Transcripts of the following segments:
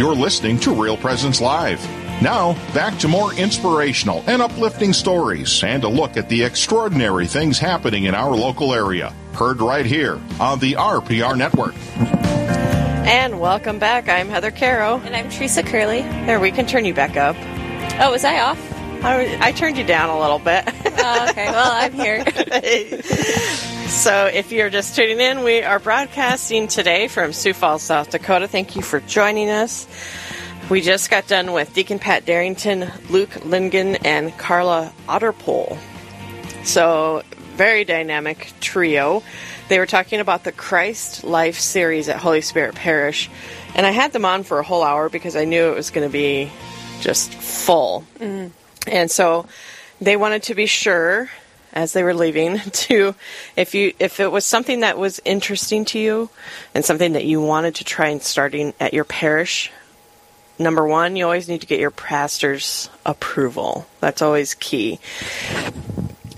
You're listening to Real Presence Live. Now, back to more inspirational and uplifting stories and a look at the extraordinary things happening in our local area. Heard right here on the RPR Network. And welcome back. I'm Heather Caro. And I'm Teresa Curley. There, we can turn you back up. Oh, was I off? I, I turned you down a little bit. oh, okay. Well, I'm here. so, if you're just tuning in, we are broadcasting today from Sioux Falls, South Dakota. Thank you for joining us. We just got done with Deacon Pat Darrington, Luke Lingen, and Carla Otterpole. So, very dynamic trio. They were talking about the Christ Life series at Holy Spirit Parish. And I had them on for a whole hour because I knew it was going to be just full. Mm. And so they wanted to be sure as they were leaving to if you if it was something that was interesting to you and something that you wanted to try and starting at your parish number one you always need to get your pastor's approval. That's always key.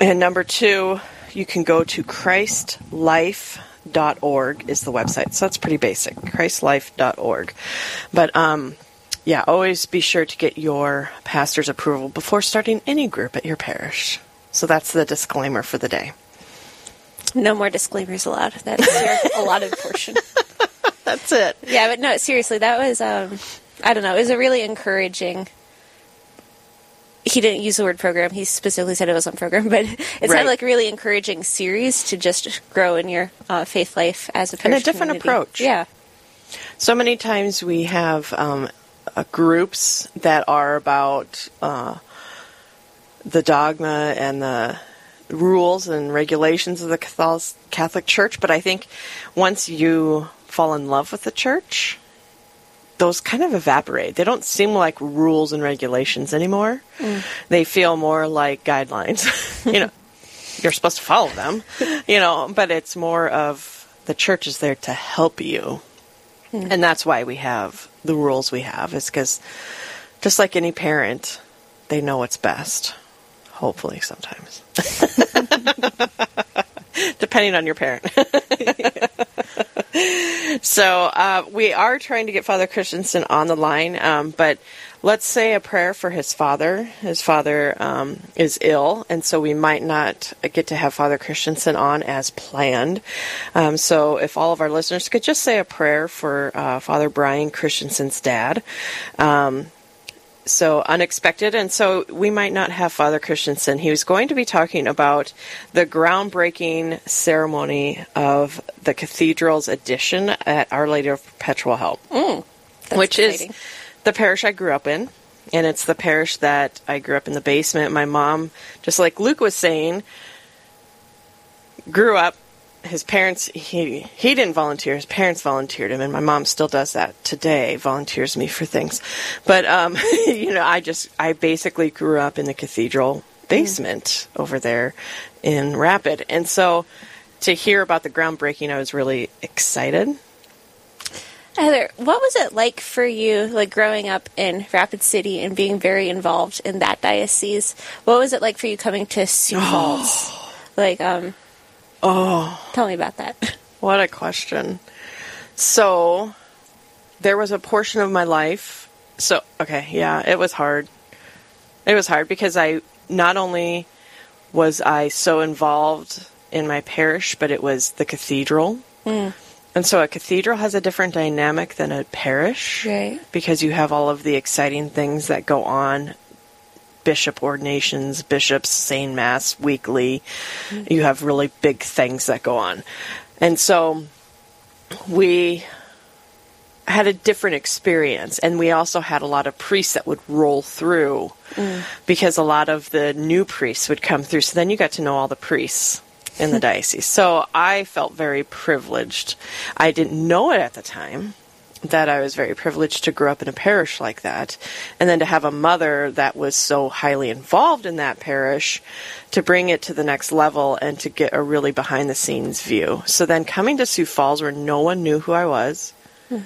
And number two you can go to christlife.org is the website. So that's pretty basic christlife.org but um yeah, always be sure to get your pastor's approval before starting any group at your parish. So that's the disclaimer for the day. No more disclaimers allowed. That's your allotted portion. that's it. Yeah, but no, seriously, that was um, I don't know, it was a really encouraging he didn't use the word program. He specifically said it was on program, but it right. sounded like a really encouraging series to just grow in your uh, faith life as a person. and a different community. approach. Yeah. So many times we have um, uh, groups that are about uh, the dogma and the rules and regulations of the Catholic Church, but I think once you fall in love with the church, those kind of evaporate. They don't seem like rules and regulations anymore. Mm. They feel more like guidelines. you know, you're supposed to follow them, you know, but it's more of the church is there to help you. Mm. And that's why we have the rules we have is because just like any parent, they know what's best. Hopefully, sometimes. Depending on your parent. so, uh, we are trying to get Father Christensen on the line, um, but let's say a prayer for his father. His father um, is ill, and so we might not get to have Father Christensen on as planned. Um, so if all of our listeners could just say a prayer for uh, Father Brian Christensen's dad. Um, so unexpected, and so we might not have Father Christensen. He was going to be talking about the groundbreaking ceremony of the cathedral's addition at Our Lady of Perpetual Help, mm, which exciting. is the parish I grew up in, and it's the parish that I grew up in the basement. My mom, just like Luke was saying, grew up. His parents, he he didn't volunteer. His parents volunteered him, and my mom still does that today. Volunteers me for things, but um, you know, I just I basically grew up in the cathedral basement mm. over there in Rapid, and so to hear about the groundbreaking, I was really excited. Heather, what was it like for you, like growing up in Rapid City and being very involved in that diocese? What was it like for you coming to Sioux Falls? like, um, oh, tell me about that. What a question. So, there was a portion of my life. So, okay, yeah, it was hard. It was hard because I not only was I so involved in my parish, but it was the cathedral. Mm. And so a cathedral has a different dynamic than a parish. Right. Because you have all of the exciting things that go on bishop ordinations, bishops saying mass weekly. Mm-hmm. You have really big things that go on. And so we had a different experience and we also had a lot of priests that would roll through mm. because a lot of the new priests would come through so then you got to know all the priests in the diocese. So I felt very privileged. I didn't know it at the time that I was very privileged to grow up in a parish like that. And then to have a mother that was so highly involved in that parish to bring it to the next level and to get a really behind the scenes view. So then coming to Sioux Falls where no one knew who I was, hmm.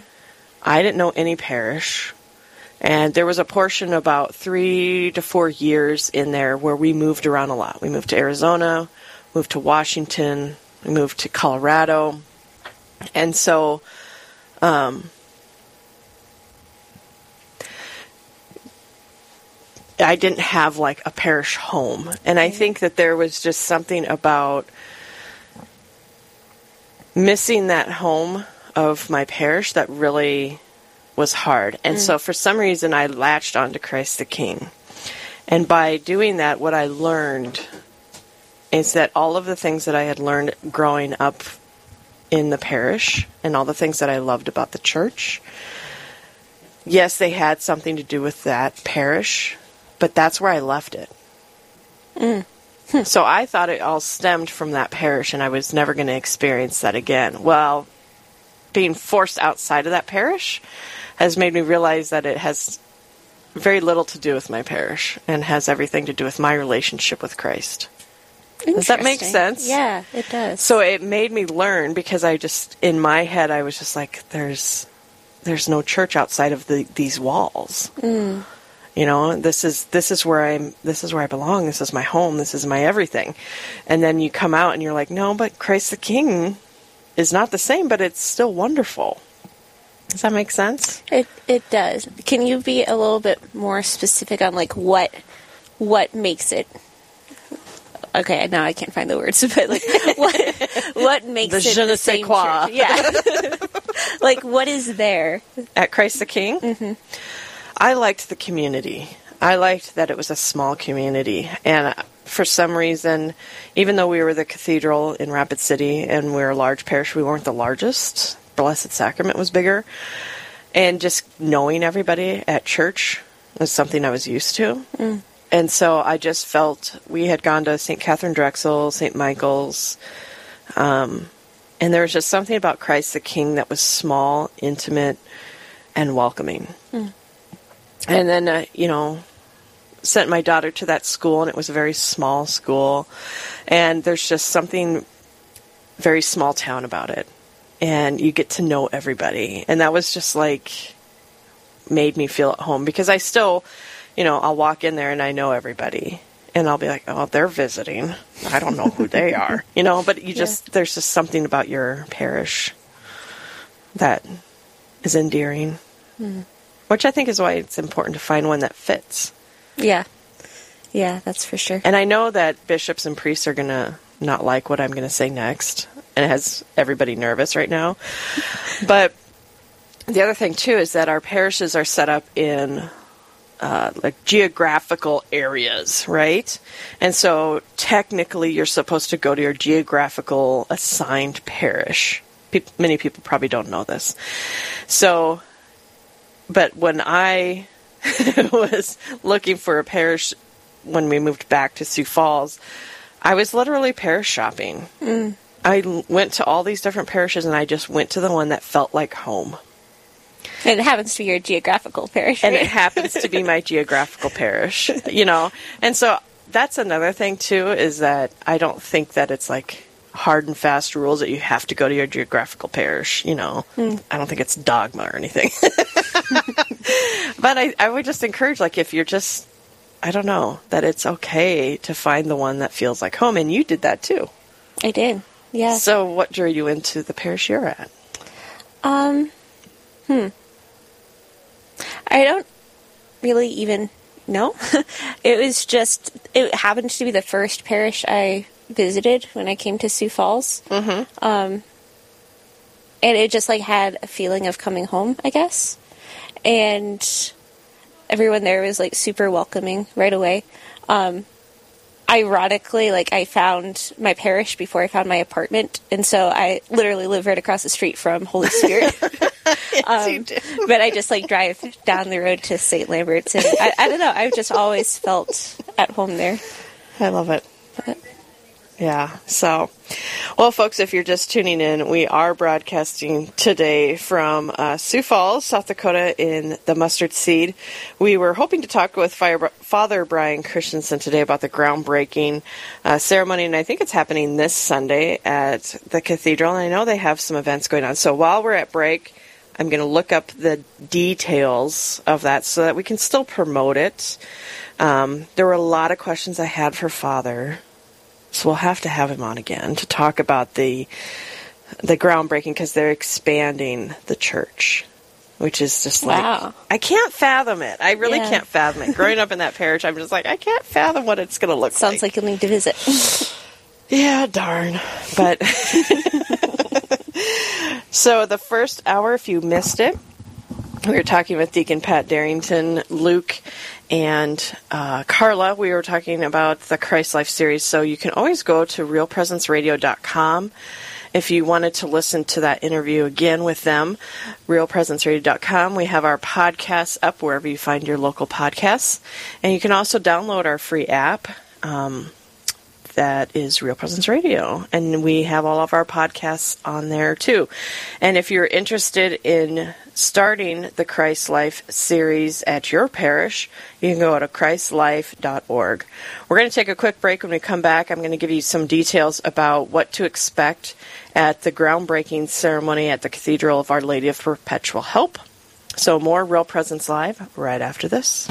I didn't know any parish. And there was a portion about three to four years in there where we moved around a lot. We moved to Arizona, moved to Washington, we moved to Colorado. And so um, I didn't have like a parish home. And I think that there was just something about missing that home of my parish that really was hard. And mm. so for some reason I latched onto Christ the King. And by doing that what I learned is that all of the things that I had learned growing up in the parish and all the things that I loved about the church yes, they had something to do with that parish, but that's where I left it. Mm. so I thought it all stemmed from that parish and I was never going to experience that again. Well, being forced outside of that parish has made me realize that it has very little to do with my parish and has everything to do with my relationship with Christ. Does that make sense? Yeah, it does. So it made me learn because I just in my head I was just like there's there's no church outside of the, these walls. Mm. You know, this is this is where I'm. This is where I belong. This is my home. This is my everything. And then you come out and you're like, no, but Christ the King is not the same, but it's still wonderful. Does that make sense? It it does. Can you be a little bit more specific on like what what makes it okay, now I can't find the words, but like what what makes the it je ne sais quoi? Yeah, like what is there at Christ the King? Mm-hmm. I liked the community. I liked that it was a small community, and for some reason, even though we were the cathedral in Rapid City and we are a large parish, we weren't the largest. Blessed Sacrament was bigger, and just knowing everybody at church was something I was used to. Mm and so I just felt we had gone to St. Katharine Drexel, St. Michael's, um, and there was just something about Christ the King that was small, intimate, and welcoming. Mm. And then, uh, you know, sent my daughter to that school, and it was a very small school, and there's just something very small town about it, and you get to know everybody, and that was just like made me feel at home because I still you know, I'll walk in there and I know everybody. And I'll be like, oh, they're visiting. I don't know who they are. You know, but you just, yeah. there's just something about your parish that is endearing. Mm. Which I think is why it's important to find one that fits. Yeah. Yeah, that's for sure. And I know that bishops and priests are going to not like what I'm going to say next. And it has everybody nervous right now. but the other thing, too, is that our parishes are set up in uh, like geographical areas, right? And so technically, you're supposed to go to your geographical assigned parish. Pe- many people probably don't know this. So, but when I was looking for a parish when we moved back to Sioux Falls, I was literally parish shopping. Mm. I went to all these different parishes and I just went to the one that felt like home. And it happens to be your geographical parish. Right? And it happens to be my geographical parish, you know. And so that's another thing too is that I don't think that it's like hard and fast rules that you have to go to your geographical parish, you know. Mm. I don't think it's dogma or anything. but I, I would just encourage like if you're just I don't know, that it's okay to find the one that feels like home and you did that too. I did. Yeah. So what drew you into the parish you're at? Um hmm. I don't really even know. it was just, it happened to be the first parish I visited when I came to Sioux Falls. Mm-hmm. Um, and it just like had a feeling of coming home, I guess. And everyone there was like super welcoming right away. Um, ironically, like I found my parish before I found my apartment, and so I literally live right across the street from Holy Spirit. yes, um, but I just like drive down the road to St. Lambert's, and I, I, don't know. I've just always felt at home there. I love it. But, yeah. So, well, folks, if you're just tuning in, we are broadcasting today from uh, Sioux Falls, South Dakota, in the Mustard Seed. We were hoping to talk with Fire, Father Brian Christensen today about the groundbreaking uh, ceremony, and I think it's happening this Sunday at the cathedral. And I know they have some events going on. So while we're at break, I'm going to look up the details of that so that we can still promote it. Um, there were a lot of questions I had for Father so we'll have to have him on again to talk about the the groundbreaking because they're expanding the church. which is just like Wow. I can't fathom it. I really Yeah. can't fathom it. Growing up in that parish, I'm just like I can't fathom what it's going to look like. Sounds like you'll need to visit. Yeah, darn. But so the first hour, if you missed it, we were talking with Deacon Pat Darrington, Luke, and uh, Carla. We were talking about the Christ Life series. So you can always go to realpresenceradio.com if you wanted to listen to that interview again with them. Realpresenceradio.com. We have our podcasts up wherever you find your local podcasts. And you can also download our free app. Um, that is Real Presence Radio. And we have all of our podcasts on there too. And if you're interested in starting the Christ Life series at your parish, you can go to christlife.org. We're going to take a quick break. When we come back, I'm going to give you some details about what to expect at the groundbreaking ceremony at the Cathedral of Our Lady of Perpetual Help. So, more Real Presence Live right after this.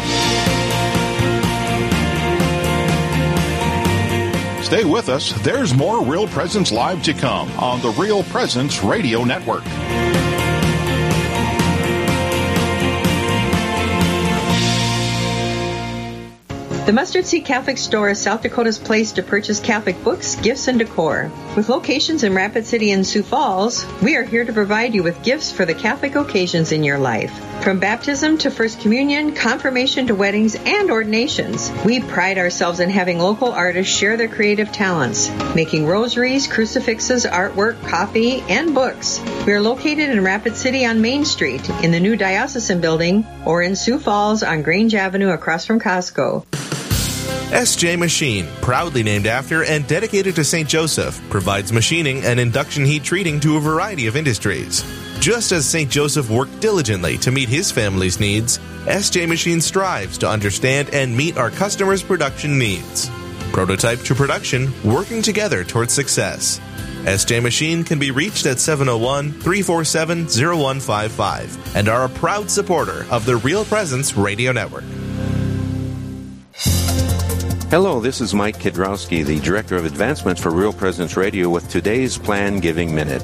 Stay with us. There's more Real Presence Live to come on the Real Presence Radio Network. The Mustard Seed Catholic Store is South Dakota's place to purchase Catholic books, gifts, and decor. With locations in Rapid City and Sioux Falls, we are here to provide you with gifts for the Catholic occasions in your life. From baptism to First Communion, confirmation to weddings, and ordinations, we pride ourselves in having local artists share their creative talents, making rosaries, crucifixes, artwork, coffee, and books. We are located in Rapid City on Main Street, in the new Diocesan Building, or in Sioux Falls on Grange Avenue across from Costco. SJ Machine, proudly named after and dedicated to St. Joseph, provides machining and induction heat treating to a variety of industries. Just as St. Joseph worked diligently to meet his family's needs, SJ Machine strives to understand and meet our customers' production needs. Prototype to production, working together towards success. SJ Machine can be reached at 701 347 0155 and are a proud supporter of the Real Presence Radio Network. Hello, this is Mike Kidrowski, the Director of Advancements for Real Presence Radio with today's Plan Giving Minute.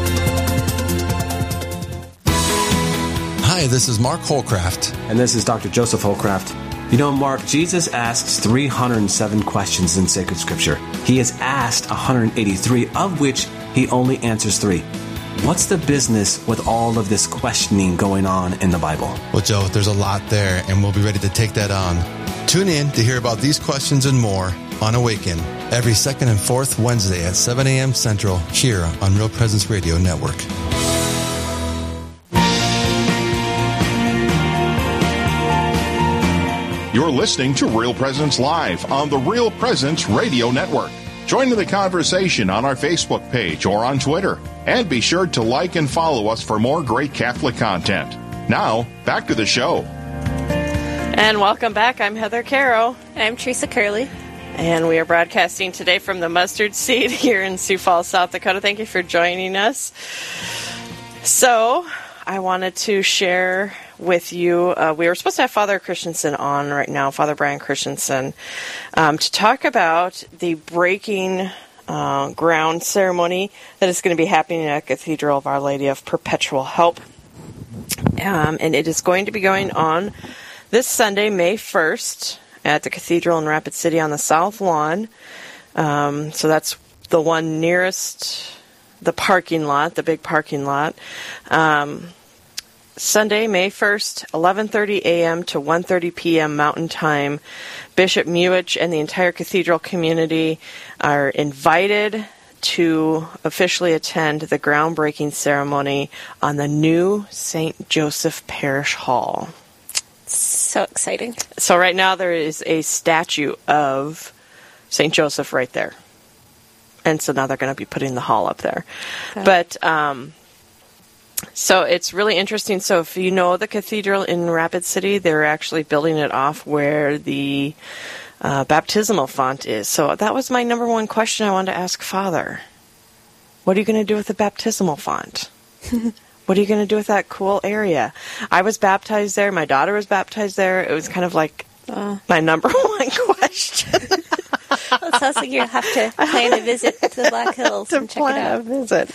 Hi, this is Mark Holcraft. And this is Dr. Joseph Holcraft. You know, Mark, Jesus asks 307 questions in sacred scripture. He has asked 183, of which he only answers three. What's the business with all of this questioning going on in the Bible? Well, Joe, there's a lot there, and we'll be ready to take that on. Tune in to hear about these questions and more on Awaken every second and fourth Wednesday at 7 a.m. Central here on Real Presence Radio Network. You're listening to Real Presence Live on the Real Presence Radio Network. Join in the conversation on our Facebook page or on Twitter. And be sure to like and follow us for more great Catholic content. Now, back to the show. And welcome back. I'm Heather Caro. I'm Teresa Curley. And we are broadcasting today from the Mustard Seed here in Sioux Falls, South Dakota. Thank you for joining us. So, I wanted to share with you. Uh, we were supposed to have Father Christensen on right now, Father Brian Christensen, um, to talk about the breaking uh, ground ceremony that is going to be happening at Cathedral of Our Lady of Perpetual Help. Um, and it is going to be going on this Sunday, May 1st, at the Cathedral in Rapid City on the South Lawn. Um, so that's the one nearest the parking lot, the big parking lot. Um, Sunday, May 1st, 11:30 a.m. to 1:30 p.m. Mountain Time. Bishop Muhich and the entire cathedral community are invited to officially attend the groundbreaking ceremony on the new St. Joseph Parish Hall. So exciting. So, right now, there is a statue of St. Joseph right there. And so now they're going to be putting the hall up there. Okay. But, um, so it's really interesting. So if you know the cathedral in Rapid City, they're actually building it off where the uh, baptismal font is. So that was my number one question I wanted to ask Father. What are you going to do with the baptismal font? what are you going to do with that cool area? I was baptized there. My daughter was baptized there. It was kind of like my number one question. Well, it sounds like you have to plan a visit to the Black Hills to and check it plan a out. visit.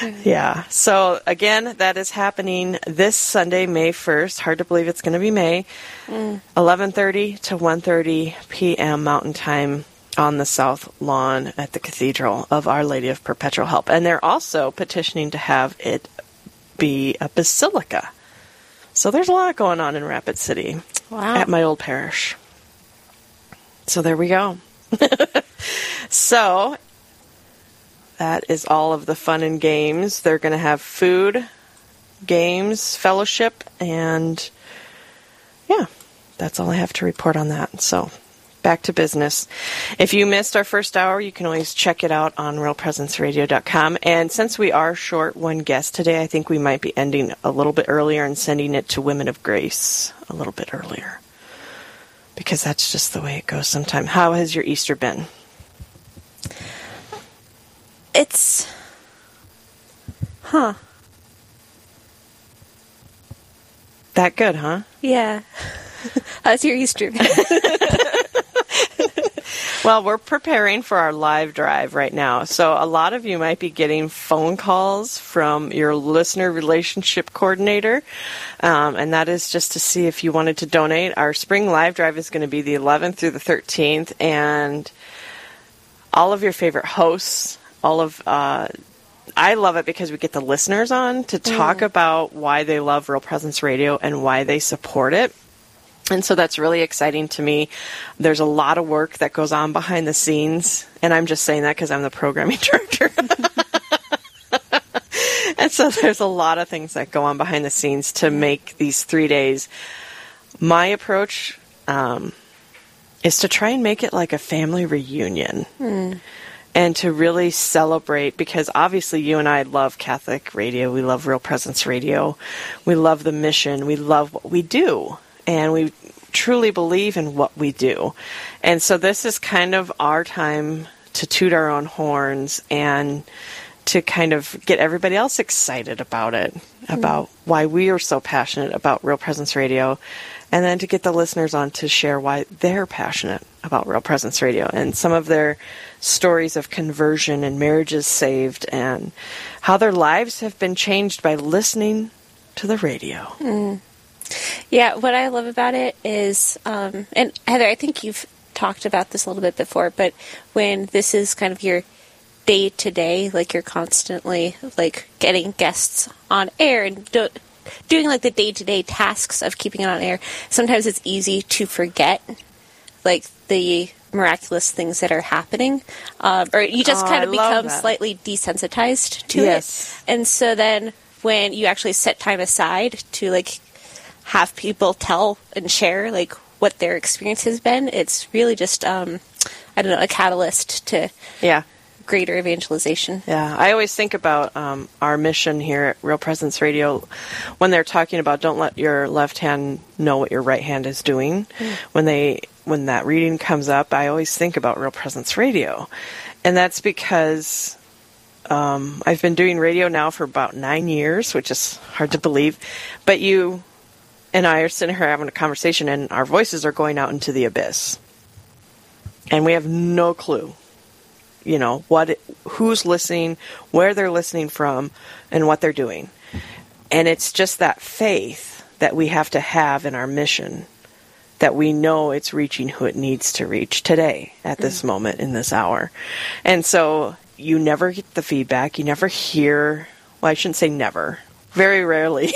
Yeah. So again, that is happening this Sunday, May first. Hard to believe it's going to be May. Mm. Eleven thirty to 1.30 p.m. Mountain Time on the south lawn at the Cathedral of Our Lady of Perpetual Help, and they're also petitioning to have it be a basilica. So there's a lot going on in Rapid City Wow. at my old parish. So there we go. so that is all of the fun and games. They're going to have food, games, fellowship, and yeah, that's all I have to report on that. So back to business. If you missed our first hour, you can always check it out on realpresenceradio.com. And since we are short one guest today, I think we might be ending a little bit earlier and sending it to Women of Grace a little bit earlier. Because that's just the way it goes sometimes. How has your Easter been? It's. Huh. That good, huh? Yeah. How's your Easter? Well, we're preparing for our live drive right now. So a lot of you might be getting phone calls from your listener relationship coordinator. Um, and that is just to see if you wanted to donate. Our spring live drive is going to be the 11th through the 13th. And all of your favorite hosts, all of, uh, I love it because we get the listeners on to talk about why they love Real Presence Radio and why they support it. And so that's really exciting to me. There's a lot of work that goes on behind the scenes, and I'm just saying that because I'm the programming director. and so there's a lot of things that go on behind the scenes to make these three days. My approach um, is to try and make it like a family reunion. And to really celebrate, because obviously you and I love Catholic radio, we love Real Presence Radio, we love the mission, we love what we do and we truly believe in what we do. And so this is kind of our time to toot our own horns and to kind of get everybody else excited about it, about hmm. why we are so passionate about Real Presence Radio, and then to get the listeners on to share why they're passionate about Real Presence Radio and some of their stories of conversion and marriages saved and how their lives have been changed by listening to the radio. Yeah, what I love about it is, um, and Heather, I think you've talked about this a little bit before, but when this is kind of your day to day, like you're constantly like getting guests on air and do, doing like the day to day tasks of keeping it on air, sometimes it's easy to forget like the miraculous things that are happening, um, or you just Oh, kind of become that. slightly desensitized to Yes. it, and so then when you actually set time aside to like have people tell and share like what their experience has been, it's really just um, I don't know a catalyst to Yeah. Greater evangelization. Yeah, I always think about um, our mission here at Real Presence Radio when they're talking about don't let your left hand know what your right hand is doing. When they when that reading comes up, I always think about Real Presence Radio, and that's because um, I've been doing radio now for about nine years, which is hard to believe. But you and I are sitting here having a conversation, and our voices are going out into the abyss, and we have no clue you know what who's listening where they're listening from and what they're doing. And it's just that faith that we have to have in our mission that we know it's reaching who it needs to reach today at this mm. moment in this hour. And so you never get the feedback. You never hear well i shouldn't say never. Very rarely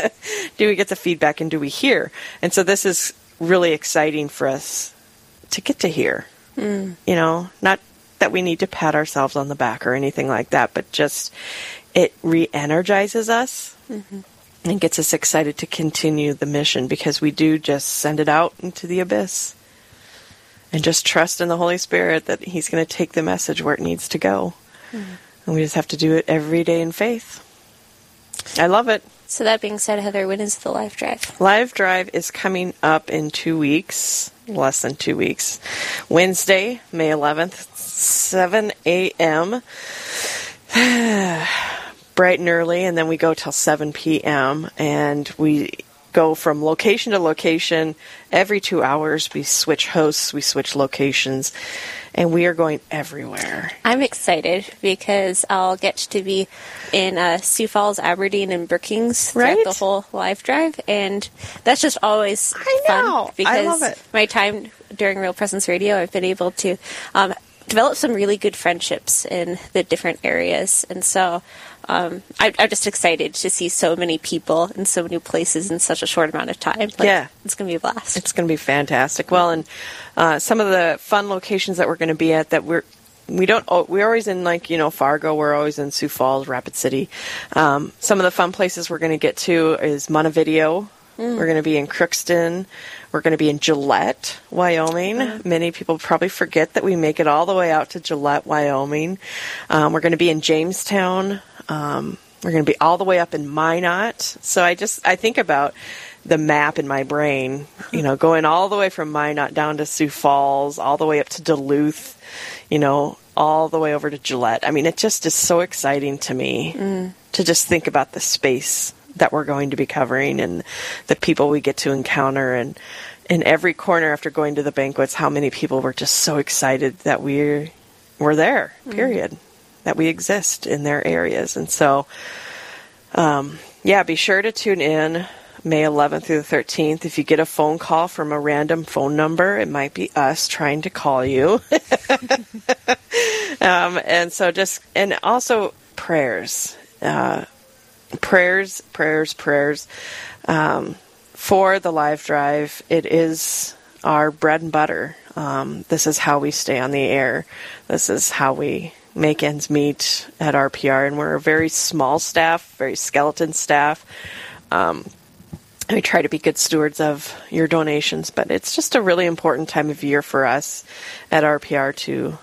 do we get the feedback and do we hear. And so this is really exciting for us to get to hear. Mm. You know not that we need to pat ourselves on the back or anything like that, but just it re energizes us mm-hmm. and gets us excited to continue the mission because we do just send it out into the abyss and just trust in the Holy Spirit that He's going to take the message where it needs to go. Mm-hmm. And we just have to do it every day in faith. I love it. So that being said, Heather, when is the live drive? Live drive is coming up in two weeks, less than two weeks. Wednesday, May 11th, 7 a.m. bright and early, and then we go till 7 p.m. and we go from location to location every two hours. We switch hosts, we switch locations, and we are going everywhere. I'm excited because I'll get to be in uh, Sioux Falls, Aberdeen, and Brookings right? throughout the whole live drive, and that's just always I know. fun because my time during Real Presence Radio, I've been able to um, develop some really good friendships in the different areas, and so um, I, am just excited to see so many people in so many places in such a short amount of time. Like, yeah, it's going to be a blast. It's going to be fantastic. Well, and uh, some of the fun locations that we're going to be at that we're we don't we're always in like you know Fargo we're always in Sioux Falls Rapid City um, some of the fun places we're going to get to is Montevideo mm. we're going to be in Crookston we're going to be in Gillette Wyoming mm. many people probably forget that we make it all the way out to Gillette Wyoming um, we're going to be in Jamestown um, we're going to be all the way up in Minot. So I just I think about the map in my brain, you know, going all the way from Minot down to Sioux Falls, all the way up to Duluth, you know, all the way over to Gillette. I mean, it just is so exciting to me mm. to just think about the space that we're going to be covering and the people we get to encounter and in every corner after going to the banquets how many people were just so excited that we're we're there mm. period mm that we exist in their areas. And so, um, yeah, be sure to tune in May 11th through the 13th. If you get a phone call from a random phone number, it might be us trying to call you. um, and so just, and also prayers. Uh, prayers, prayers, prayers. Um, for the live drive, it is our bread and butter. Um, this is how we stay on the air. This is how we make ends meet at RPR, and we're a very small staff, very skeleton staff. Um, we try to be good stewards of your donations, but it's just a really important time of year for us at RPR to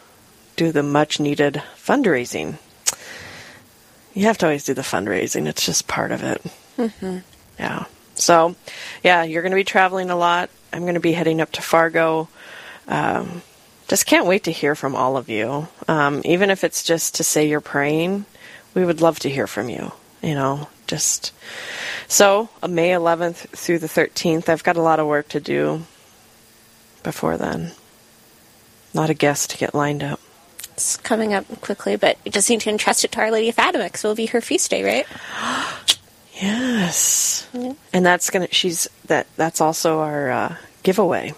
do the much needed fundraising. You have to always do the fundraising, it's just part of it. Mm-hmm. Yeah. So, yeah, you're going to be traveling a lot. I'm going to be heading up to Fargo. Um, just can't wait to hear from all of you. Um, even if it's just to say you're praying, we would love to hear from you. You know, just so uh, May 11th through the 13th. I've got a lot of work to do before then. Not a guest to get lined up. It's coming up quickly, but you just need to entrust it to Our Lady of Fatima because it will be her feast day, right? yes, mm-hmm. and that's gonna. She's that. That's also our uh, giveaway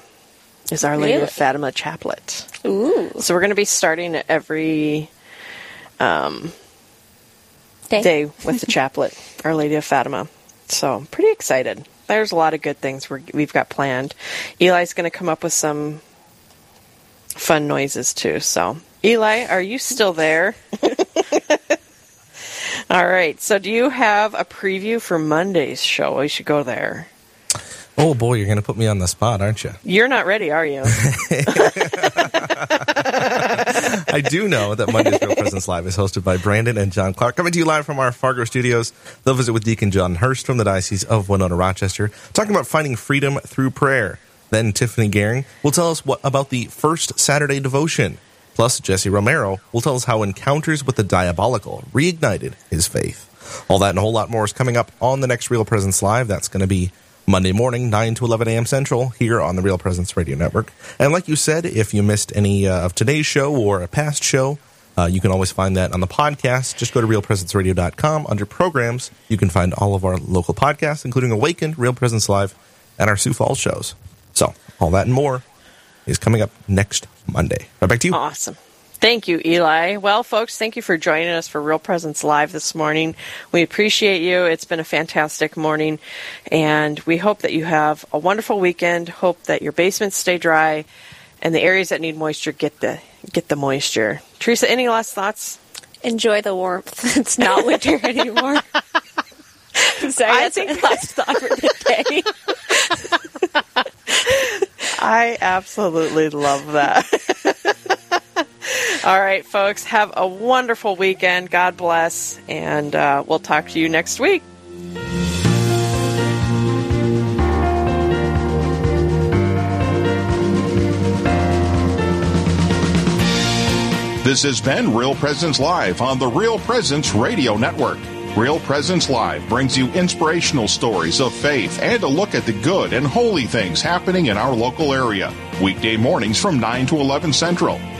is Our Lady really? of Fatima Chaplet. Ooh. So we're going to be starting every um, day. day with the chaplet, Our Lady of Fatima. So I'm pretty excited. There's a lot of good things we have got planned. Eli's going to come up with some fun noises too. So, Eli, are you still there? All right. So, do you have a preview for Monday's show? We should go there. Oh boy, you're going to put me on the spot, aren't you? You're not ready, are you? I do know that Monday's Real Presence Live is hosted by Brandon and John Clark, coming to you live from our Fargo studios. They'll visit with Deacon John Hurst from the Diocese of Winona Rochester, talking about finding freedom through prayer. Then Tiffany Gehring will tell us what about the first Saturday devotion. Plus, Jesse Romero will tell us how encounters with the diabolical reignited his faith. All that and a whole lot more is coming up on the next Real Presence Live. That's going to be Monday morning, 9 to 11 a.m. Central, here on the Real Presence Radio Network. And like you said, if you missed any uh, of today's show or a past show, uh, you can always find that on the podcast. Just go to realpresenceradio.com. Under programs, you can find all of our local podcasts, including Awakened, Real Presence Live, and our Sioux Falls shows. So, all that and more is coming up next Monday. Right back to you. Awesome. Thank you, Eli. Well, folks, thank you for joining us for Real Presence Live this morning. We appreciate you. It's been a fantastic morning, and we hope that you have a wonderful weekend. Hope that your basements stay dry, And the areas that need moisture get the get the moisture. Teresa, any last thoughts? Enjoy the warmth. It's not winter anymore. Sorry, I that's think- my last thought for the day. I absolutely love that. All right, folks, have a wonderful weekend. God bless, and uh, we'll talk to you next week. This has been Real Presence Live on the Real Presence Radio Network. Real Presence Live brings you inspirational stories of faith and a look at the good and holy things happening in our local area. Weekday mornings from 9 to 11 Central.